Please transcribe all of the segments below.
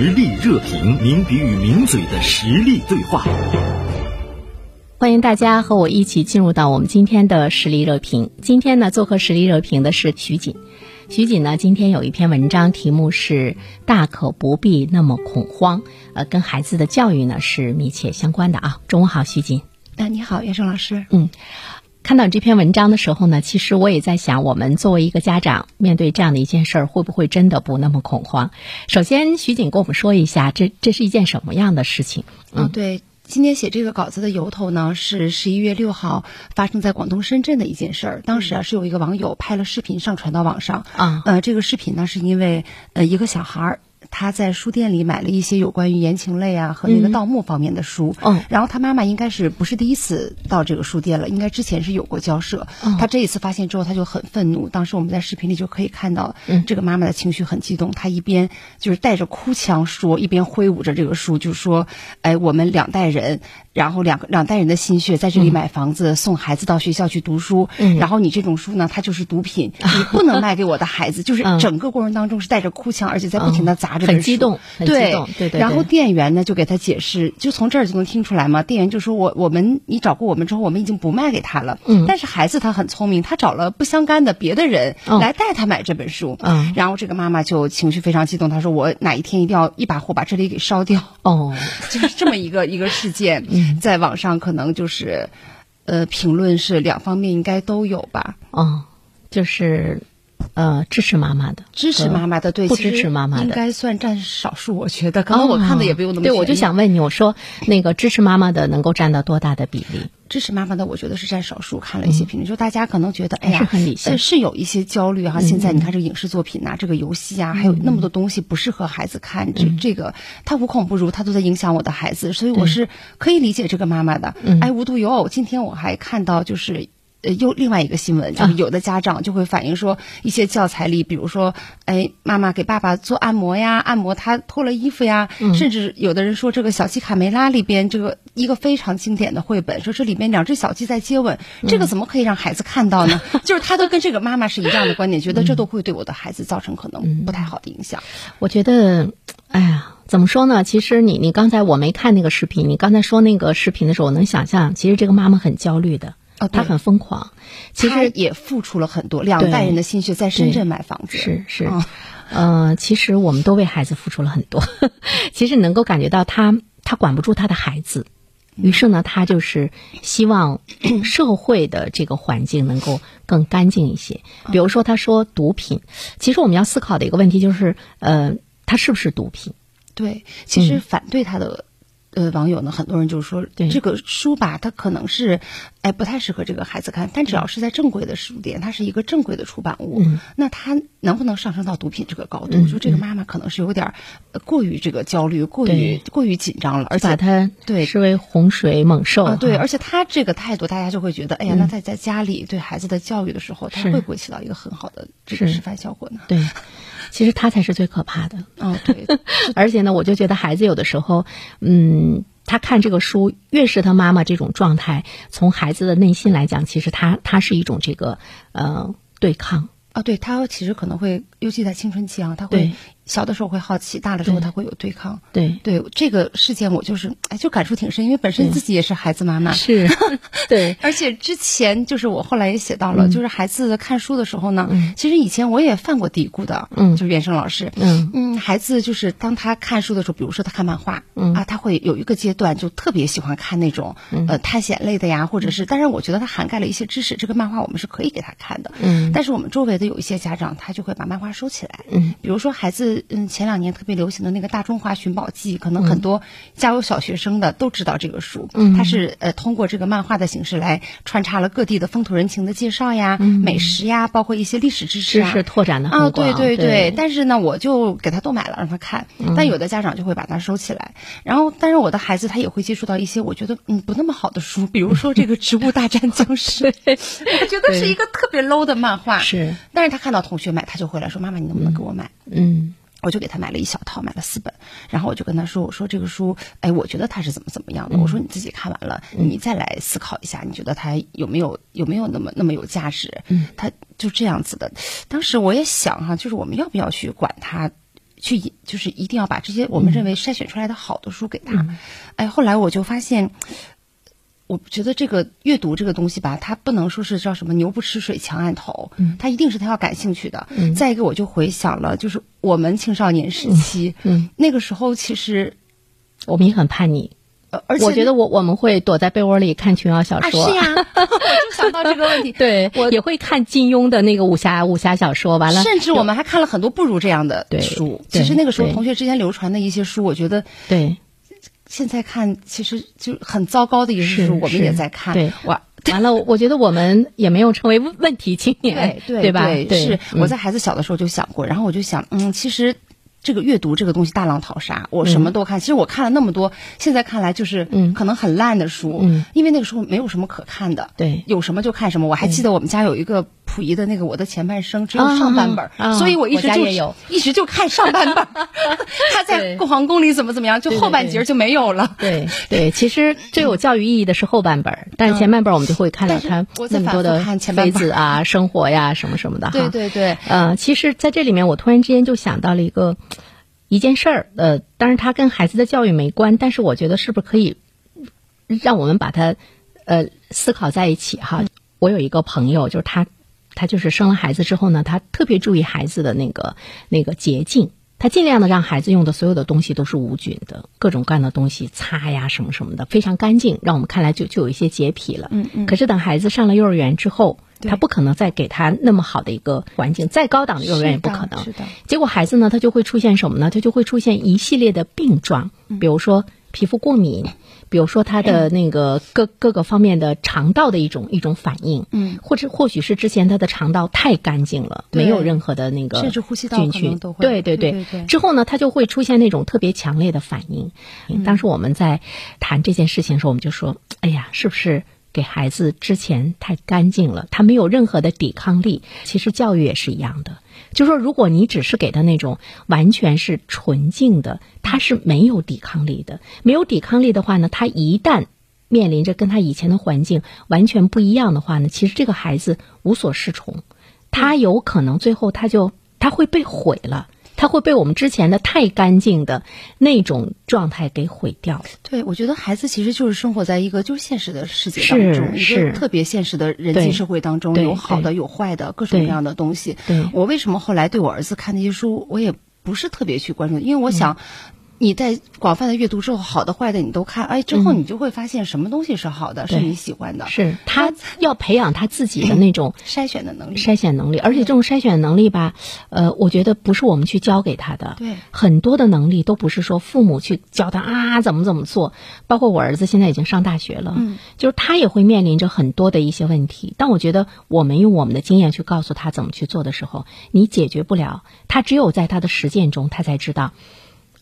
实力热评，名笔与名嘴的实力对话。欢迎大家和我一起进入到我们今天的实力热评。今天呢，做客实力热评的是徐锦。徐锦呢，今天有一篇文章，题目是“大可不必那么恐慌”，呃，跟孩子的教育呢是密切相关的啊。中午好，徐锦。啊，你好，袁生老师。嗯。看到这篇文章的时候呢，其实我也在想，我们作为一个家长，面对这样的一件事儿，会不会真的不那么恐慌？首先，徐锦跟我们说一下，这这是一件什么样的事情？嗯，对，今天写这个稿子的由头呢，是十一月六号发生在广东深圳的一件事儿。当时啊，是有一个网友拍了视频上传到网上啊，呃，这个视频呢，是因为呃一个小孩儿。他在书店里买了一些有关于言情类啊和那个盗墓方面的书，嗯，然后他妈妈应该是不是第一次到这个书店了，应该之前是有过交涉，他这一次发现之后他就很愤怒，当时我们在视频里就可以看到，嗯，这个妈妈的情绪很激动，她一边就是带着哭腔说，一边挥舞着这个书，就说，哎，我们两代人，然后两个两代人的心血在这里买房子，送孩子到学校去读书，嗯，然后你这种书呢，它就是毒品，你不能卖给我的孩子，就是整个过程当中是带着哭腔，而且在不停的砸着，很激动。对对对，然后店员呢就给他解释，就从这儿就能听出来嘛。店员就说：“我我们你找过我们之后，我们已经不卖给他了。”嗯，但是孩子他很聪明，他找了不相干的别的人来带他买这本书。嗯，然后这个妈妈就情绪非常激动，她说：“我哪一天一定要一把火把这里给烧掉。”哦，就是这么一个一个事件，在网上可能就是，呃，评论是两方面应该都有吧。哦，就是。呃，支持妈妈的，支持妈妈的，对，不支持妈妈的应该算占少数。我觉得，可能我看的也不用那么对，我就想问你，我说那个支持妈妈的能够占到多大的比例？支持妈妈的，我觉得是占少数。看了一些评论，就大家可能觉得，哎呀，很理性，是有一些焦虑哈。现在你看这个影视作品呐，这个游戏啊，还有那么多东西不适合孩子看，这这个他无孔不入，他都在影响我的孩子，所以我是可以理解这个妈妈的。哎，无独有偶，今天我还看到就是。呃，又另外一个新闻，就是有的家长就会反映说，一些教材里，比如说，哎，妈妈给爸爸做按摩呀，按摩他脱了衣服呀，甚至有的人说，这个小鸡卡梅拉里边这个一个非常经典的绘本，说这里面两只小鸡在接吻，这个怎么可以让孩子看到呢？就是他都跟这个妈妈是一样的观点，觉得这都会对我的孩子造成可能不太好的影响。我觉得，哎呀，怎么说呢？其实你你刚才我没看那个视频，你刚才说那个视频的时候，我能想象，其实这个妈妈很焦虑的。哦，他很疯狂，其实也付出了很多，两代人的心血在深圳买房子，是是，呃，其实我们都为孩子付出了很多，其实能够感觉到他他管不住他的孩子，于是呢，他就是希望 社会的这个环境能够更干净一些。比如说，他说毒品，其实我们要思考的一个问题就是，呃，它是不是毒品？对，其实反对他的。呃，网友呢，很多人就是说，这个书吧，它可能是，哎，不太适合这个孩子看。但只要是在正规的书店，它是一个正规的出版物，那它能不能上升到毒品这个高度？就这个妈妈可能是有点过于这个焦虑，过于过于紧张了，而且把它对视为洪水猛兽啊。对，而且他这个态度，大家就会觉得，哎呀，那在在家里对孩子的教育的时候，他会不会起到一个很好的这个示范效果呢？对，其实他才是最可怕的。哦，对，而且呢，我就觉得孩子有的时候，嗯。他看这个书，越是他妈妈这种状态，从孩子的内心来讲，其实他他是一种这个呃对抗啊，对他其实可能会，尤其在青春期啊，他会。小的时候会好奇，大了之后他会有对抗。对对，这个事件我就是哎，就感触挺深，因为本身自己也是孩子妈妈。是，对。而且之前就是我后来也写到了，就是孩子看书的时候呢，其实以前我也犯过嘀咕的。嗯，就是原生老师。嗯嗯，孩子就是当他看书的时候，比如说他看漫画，嗯啊，他会有一个阶段就特别喜欢看那种呃探险类的呀，或者是，但是我觉得它涵盖了一些知识，这个漫画我们是可以给他看的。嗯。但是我们周围的有一些家长，他就会把漫画收起来。嗯。比如说孩子。嗯，前两年特别流行的那个《大中华寻宝记》，可能很多家有小学生的都知道这个书。嗯，它是呃通过这个漫画的形式来穿插了各地的风土人情的介绍呀、美食呀，包括一些历史知识啊，知识拓展的啊，对对对。但是呢，我就给他都买了让他看，但有的家长就会把它收起来。然后，但是我的孩子他也会接触到一些我觉得嗯不那么好的书，比如说这个《植物大战僵尸》，我觉得是一个特别 low 的漫画。是，但是他看到同学买，他就回来说：“妈妈，你能不能给我买？”嗯。我就给他买了一小套，买了四本，然后我就跟他说：“我说这个书，哎，我觉得他是怎么怎么样的。我说你自己看完了，你再来思考一下，你觉得他有没有有没有那么那么有价值？嗯，他就这样子的。当时我也想哈，就是我们要不要去管他？去就是一定要把这些我们认为筛选出来的好的书给他。哎，后来我就发现。我觉得这个阅读这个东西吧，它不能说是叫什么牛不吃水强按头，嗯，它一定是他要感兴趣的。嗯，再一个，我就回想了，就是我们青少年时期，嗯，那个时候其实我们也很叛逆，呃，而且我觉得我我们会躲在被窝里看琼瑶小说，是呀，我就想到这个问题，对，我也会看金庸的那个武侠武侠小说，完了，甚至我们还看了很多不如这样的书。其实那个时候同学之间流传的一些书，我觉得对。现在看其实就很糟糕的一些书，我们也在看。对，完完了，我觉得我们也没有成为问题青年，对对吧？是我在孩子小的时候就想过，然后我就想，嗯，其实。这个阅读这个东西大浪淘沙，我什么都看。其实我看了那么多，现在看来就是可能很烂的书，因为那个时候没有什么可看的。对，有什么就看什么。我还记得我们家有一个溥仪的那个《我的前半生》，只有上半本，所以我一直就 一直就看上半本。他在皇宫里怎么怎么样，就后半截就没有了。对对，其实最有教育意义的是后半本，但是前半本我们就会看到他那么多的妃子啊、生活呀什么什么的。对对对，呃，其实在这里面，我突然之间就想到了一个。一件事儿，呃，当然他跟孩子的教育没关，但是我觉得是不是可以让我们把它呃思考在一起哈？我有一个朋友，就是他，他就是生了孩子之后呢，他特别注意孩子的那个那个洁净，他尽量的让孩子用的所有的东西都是无菌的，各种各样的东西擦呀什么什么的非常干净，让我们看来就就有一些洁癖了。嗯嗯。可是等孩子上了幼儿园之后。他不可能再给他那么好的一个环境，再高档的幼儿园也不可能。是的。结果孩子呢，他就会出现什么呢？他就会出现一系列的病状，比如说皮肤过敏，比如说他的那个各各个方面的肠道的一种一种反应。嗯。或者或许是之前他的肠道太干净了，没有任何的那个甚至呼吸道菌群都会。对对对。之后呢，他就会出现那种特别强烈的反应。当时我们在谈这件事情的时候，我们就说：“哎呀，是不是？”给孩子之前太干净了，他没有任何的抵抗力。其实教育也是一样的，就说如果你只是给他那种完全是纯净的，他是没有抵抗力的。没有抵抗力的话呢，他一旦面临着跟他以前的环境完全不一样的话呢，其实这个孩子无所适从，他有可能最后他就他会被毁了。他会被我们之前的太干净的那种状态给毁掉。对，我觉得孩子其实就是生活在一个就是现实的世界当中，一个特别现实的人际社会当中，有好的有坏的各种各样的东西。我为什么后来对我儿子看那些书，我也不是特别去关注，因为我想。你在广泛的阅读之后，好的坏的你都看，哎，之后你就会发现什么东西是好的，是你喜欢的。是他要培养他自己的那种 筛选的能力，筛选能力。而且这种筛选能力吧，呃，我觉得不是我们去教给他的。对，很多的能力都不是说父母去教他啊怎么怎么做。包括我儿子现在已经上大学了，嗯，就是他也会面临着很多的一些问题。但我觉得我们用我们的经验去告诉他怎么去做的时候，你解决不了。他只有在他的实践中，他才知道。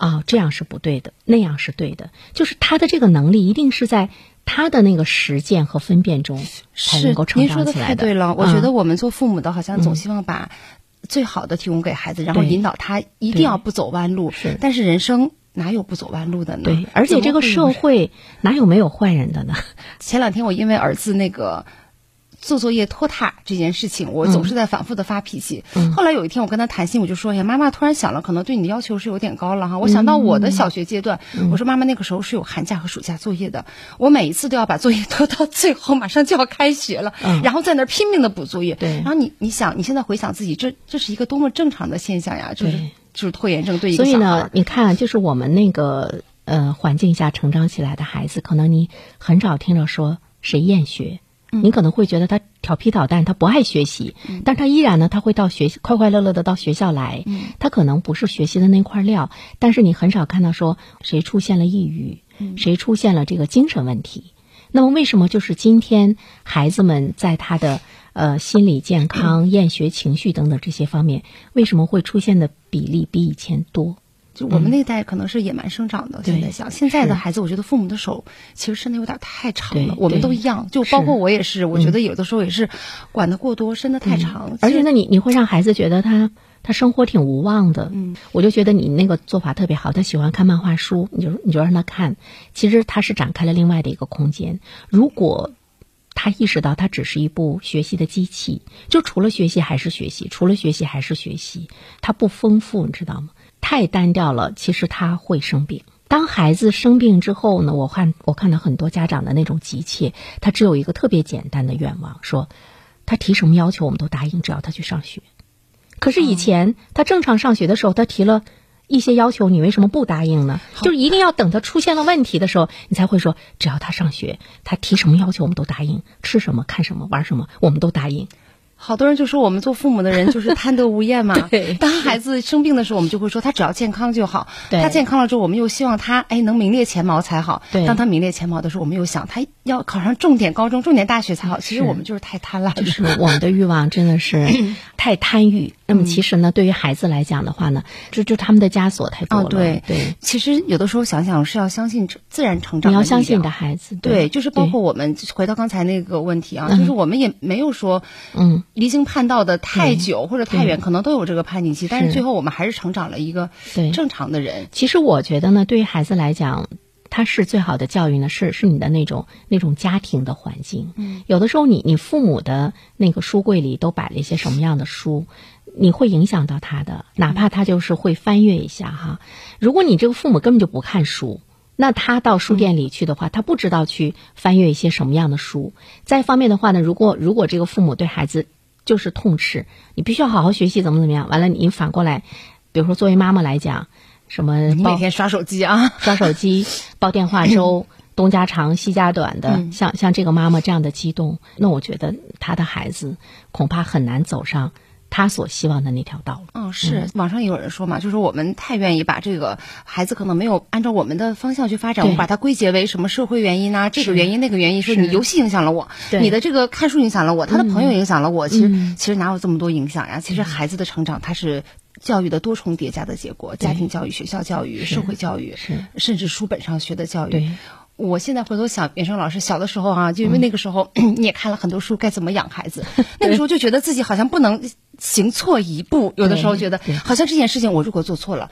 啊，这样是不对的，那样是对的。就是他的这个能力，一定是在他的那个实践和分辨中才能够成长起来的。太对了，我觉得我们做父母的，好像总希望把最好的提供给孩子，然后引导他一定要不走弯路。是，但是人生哪有不走弯路的呢？对，而且这个社会哪有没有坏人的呢？前两天我因为儿子那个。做作业拖沓这件事情，我总是在反复的发脾气。后来有一天我跟他谈心，我就说：“呀，妈妈突然想了，可能对你的要求是有点高了哈。”我想到我的小学阶段，我说：“妈妈那个时候是有寒假和暑假作业的，我每一次都要把作业拖到 最后，马上就要开学了，然后在那儿拼命的补作业。然后你你想，你现在回想自己，这这是一个多么正常的现象呀！就是就是拖延症对一个所以呢，你看，就是我们那个呃环境下成长起来的孩子，可能你很少听着说谁厌学。你可能会觉得他调皮捣蛋，他不爱学习，但他依然呢，他会到学快快乐乐的到学校来。他可能不是学习的那块料，但是你很少看到说谁出现了抑郁，谁出现了这个精神问题。那么为什么就是今天孩子们在他的呃心理健康、厌学情绪等等这些方面，为什么会出现的比例比以前多？就我们那代可能是野蛮生长的，现在想现在的孩子，我觉得父母的手其实伸的有点太长了。我们都一样，就包括我也是，我觉得有的时候也是管的过多，伸的太长。而且，那你你会让孩子觉得他他生活挺无望的。嗯，我就觉得你那个做法特别好。他喜欢看漫画书，你就你就让他看。其实他是展开了另外的一个空间。如果他意识到他只是一部学习的机器，就除了学习还是学习，除了学习还是学习，他不丰富，你知道吗？太单调了，其实他会生病。当孩子生病之后呢，我看我看到很多家长的那种急切，他只有一个特别简单的愿望，说他提什么要求我们都答应，只要他去上学。可是以前他正常上学的时候，他提了一些要求，你为什么不答应呢？就是一定要等他出现了问题的时候，你才会说，只要他上学，他提什么要求我们都答应，吃什么、看什么、玩什么，我们都答应。好多人就说我们做父母的人就是贪得无厌嘛。对当孩子生病的时候，我们就会说他只要健康就好。对他健康了之后，我们又希望他哎能名列前茅才好。对当他名列前茅的时候，我们又想他要考上重点高中、重点大学才好。其实我们就是太贪婪了。就是我们的欲望真的是 太贪欲。那么其实呢，对于孩子来讲的话呢，就就他们的枷锁太多了。哦，对对，其实有的时候想想是要相信自然成长。你要相信你的。孩子。对，就是包括我们回到刚才那个问题啊，就是我们也没有说，嗯，离经叛道的太久或者太远，可能都有这个叛逆期，但是是最后我们还是成长了一个对正常的人。其实我觉得呢，对于孩子来讲，他是最好的教育呢，是是你的那种那种家庭的环境。嗯，有的时候你你父母的那个书柜里都摆了一些什么样的书，你会影响到他的，哪怕他就是会翻阅一下哈。如果你这个父母根本就不看书。那他到书店里去的话，他不知道去翻阅一些什么样的书。再一方面的话呢，如果如果这个父母对孩子就是痛斥，你必须要好好学习，怎么怎么样，完了你反过来，比如说作为妈妈来讲，什么报你每天刷手机啊，刷手机、煲电话粥，东家长西家短的，嗯像像这个妈妈这样的激动，那我觉得她的孩子恐怕很难走上他所希望的那条道路。嗯，是网上也有人说嘛，就是我们太愿意把这个孩子可能没有按照我们的方向去发展，我们把它归结为什么社会原因啊，这个原因那个原因，说你游戏影响了我，你的这个看书影响了我，他的朋友影响了我，其实嗯。其实哪有这么多影响呀？其实孩子的成长，他是。教育的多重叠加的结果，家庭教育、学校教育、社会教育，甚至书本上学的教育。我现在回头想，袁生老师小的时候啊，就因为那个时候、你也看了很多书，该怎么养孩子，那个时候就觉得自己好像不能行错一步，有的时候觉得好像这件事情我如果做错了。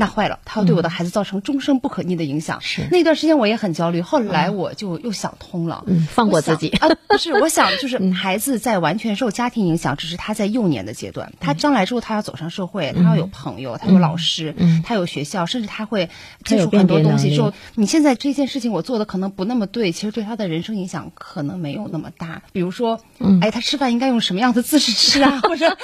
那坏了，他要对我的孩子造成终生不可逆的影响。是。那段时间我也很焦虑，后来我就又想通了，嗯放过自己啊，不是，我想就是。孩子在完全受家庭影响，只是他在幼年的阶段，他将来之后他要走上社会，他要有朋友，他有老师，嗯。他有学校，甚至他会接触很多东西之后，你现在这件事情我做的可能不那么对，其实对他的人生影响可能没有那么大。比如说，嗯。哎，他吃饭应该用什么样的姿势吃啊，或者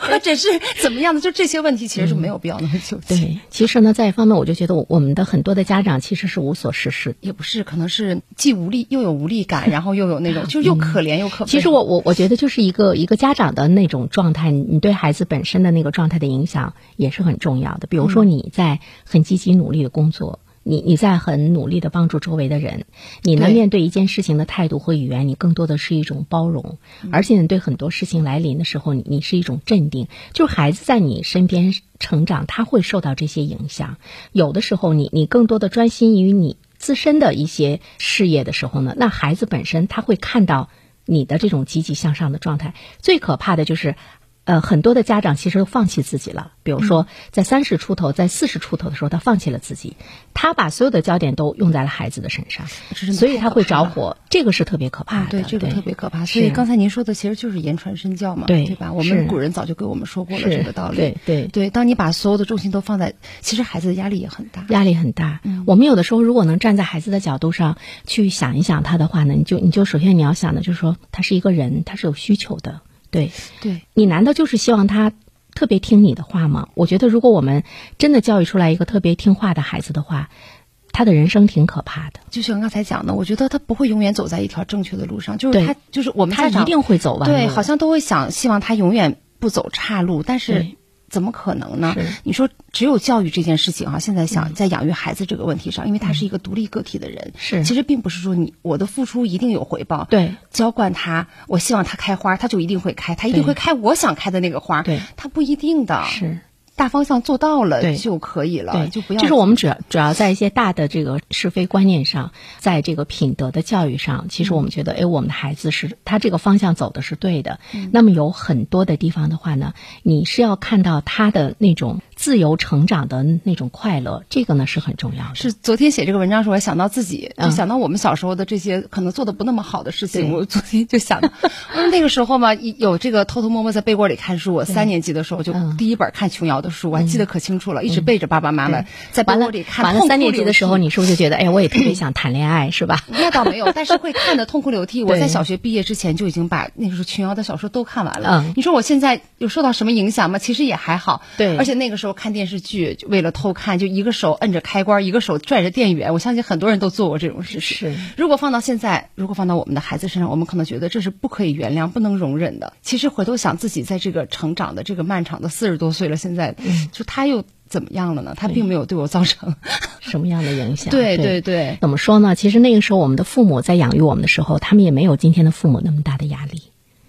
或者是怎么样的，就这些问题其实就没有必要那么纠结。对，其实呢，在一方面，我就觉得我我们的很多的家长其实是无所事事。也不是，可能是既无力又有无力感，然后又有那种就是又可怜又可嗯。其实我我我觉得就是一个一个家长的那种状态，你你对孩子本身的那个状态的影响也是很重要的。比如说你在很积极努力的工作，你你在很努力的帮助周围的人，你呢面对一件事情的态度和语言，你更多的是一种包容，而且你对很多事情来临的时候，你你是一种镇定。就是孩子在你身边成长，他会受到这些影响。有的时候你你更多的专心于你自身的一些事业的时候呢，那孩子本身他会看到你的这种积极向上的状态。最可怕的就是。呃，很多的家长其实都放弃自己了。比如说，在三十出头、在四十出头的时候，他放弃了自己，他把所有的焦点都用在了孩子的身上，所以他会着火。这个是特别可怕的。对，这个特别可怕。所以刚才您说的其实就是言传身教嘛，对吧？我们古人早就给我们说过了这个道理。对对对，当你把所有的重心都放在，其实孩子的压力也很大。压力很大。嗯我们有的时候如果能站在孩子的角度上去想一想他的话呢，你就你就首先你要想的就是说他是一个人，他是有需求的。对对，你难道就是希望他特别听你的话吗？我觉得如果我们真的教育出来一个特别听话的孩子的话，他的人生挺可怕的。就像刚才讲的，我觉得他不会永远走在一条正确的路上，就是他，就是我们他一定会走弯路对，好像都会想希望他永远不走岔路，但是对怎么可能呢？你说只有教育这件事情啊，现在想在养育孩子这个问题上，因为他是一个独立个体的人，是。其实并不是说你我的付出一定有回报，对，浇灌他，我希望他开花，他就一定会开，他一定会开我想开的那个花，对，他不一定的，是。大方向做到了对就可以了，对，就不要。就是我们主要主要在一些大的这个是非观念上，在这个品德的教育上，其实我们觉得，哎，我们的孩子是他这个方向走的是对的。那么有很多的地方的话呢，你是要看到他的那种自由成长的那种快乐，这个呢是很重要的。是昨天写这个文章的时候，我想到自己，嗯就想到我们小时候的这些可能做的不那么好的事情。我昨天就想到，我说那个时候嘛，一有这个偷偷摸摸在被窝里看书。我三年级的时候就嗯第一本看琼瑶的书，我还记得可清楚了，一直背着爸爸妈妈在被窝里看。完了，三年级的时候，你。是不是就觉得，哎呀，我也特别想谈恋爱，是吧？那倒没有，但是会看的痛哭流涕。我在小学毕业之前就已经把那个时候琼瑶的小说都看完了。嗯你说我现在有受到什么影响吗？其实也还好。对而且那个时候看电视剧，就为了偷看，就一个手摁着开关，一个手拽着电源。我相信很多人都做过这种事情。是如果放到现在，如果放到我们的孩子身上，我们可能觉得这是不可以原谅、不能容忍的。其实回头想，自己在这个成长的这个漫长的四十多岁了，现在、就他又怎么样了呢？他并没有对我造成。什么样的影响？对对对。怎么说呢？其实那个时候，我们的父母在养育我们的时候，他们也没有今天的父母那么大的压力。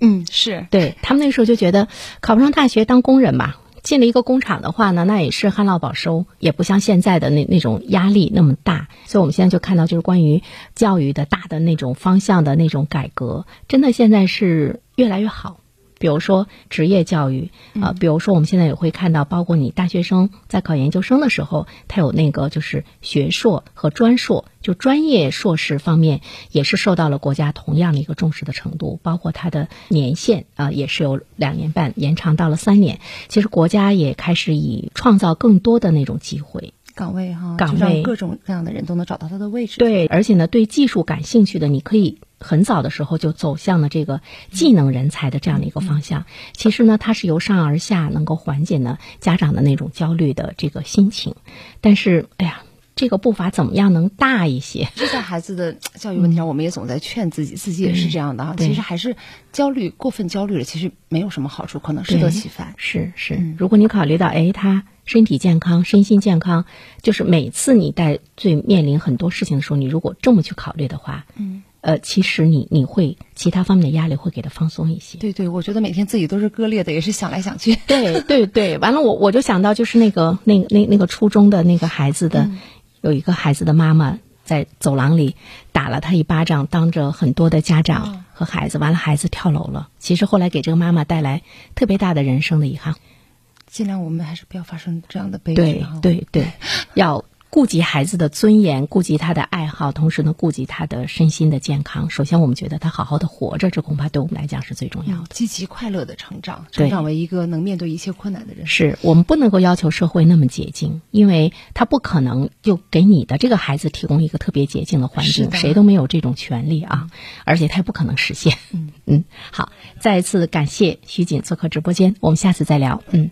嗯，是对他们那个时候就觉得，考不上大学当工人吧，进了一个工厂的话呢，那也是旱涝保收，也不像现在的那那种压力那么大。所以我们现在就看到，就是关于教育的大的那种方向的那种改革，真的现在是越来越好。比如说职业教育啊、比如说我们现在也会看到，包括你大学生在考研究生的时候，他有那个就是学硕和专硕，就专业硕士方面也是受到了国家同样的一个重视的程度，包括它的年限啊、也是有两年半延长到了三年。其实国家也开始以创造更多的那种机会，岗位哈，岗位各种各样的人都能找到他的位置。对，而且呢，对技术感兴趣的，你可以很早的时候就走向了这个技能人才的这样的一个方向。其实呢，它是由上而下能够缓解呢家长的那种焦虑的这个心情。但是，哎呀，这个步伐怎么样能大一些？其实，在孩子的教育问题上，我们也总在劝自己，自己也是这样的哈。其实还是焦虑、过分焦虑了，其实没有什么好处，可能适得其反。是是，如果你考虑到，哎，他身体健康、身心健康，就是每次你在最面临很多事情的时候，你如果这么去考虑的话，嗯，呃，其实你你会其他方面的压力会给他放松一些。对对，我觉得每天自己都是割裂的，也是想来想去。对对对，完了我我就想到就是那个那那那个初中的那个孩子的，有一个孩子的妈妈在走廊里打了他一巴掌，当着很多的家长和孩子，完了孩子跳楼了。其实后来给这个妈妈带来特别大的人生的遗憾。尽量我们还是不要发生这样的悲剧对。对对，要顾及孩子的尊严，顾及他的爱好，同时呢，顾及他的身心的健康。首先，我们觉得他好好的活着，这恐怕对我们来讲是最重要的。积极快乐的成长，对成长为一个能面对一切困难的人。是我们不能够要求社会那么洁净，因为他不可能就给你的这个孩子提供一个特别洁净的环境，谁都没有这种权利啊，而且他也不可能实现。嗯嗯，好，再一次感谢徐锦做客直播间，我们下次再聊。嗯。